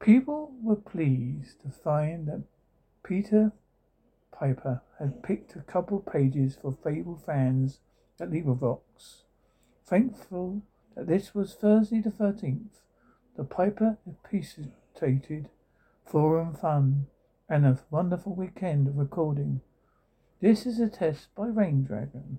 People were pleased to find that Peter Piper had picked a couple pages for Fable fans at LibriVox. Thankful that this was Thursday the 13th, the Piper appreciated forum fun and a wonderful weekend of recording. This is a test by Rain Dragon.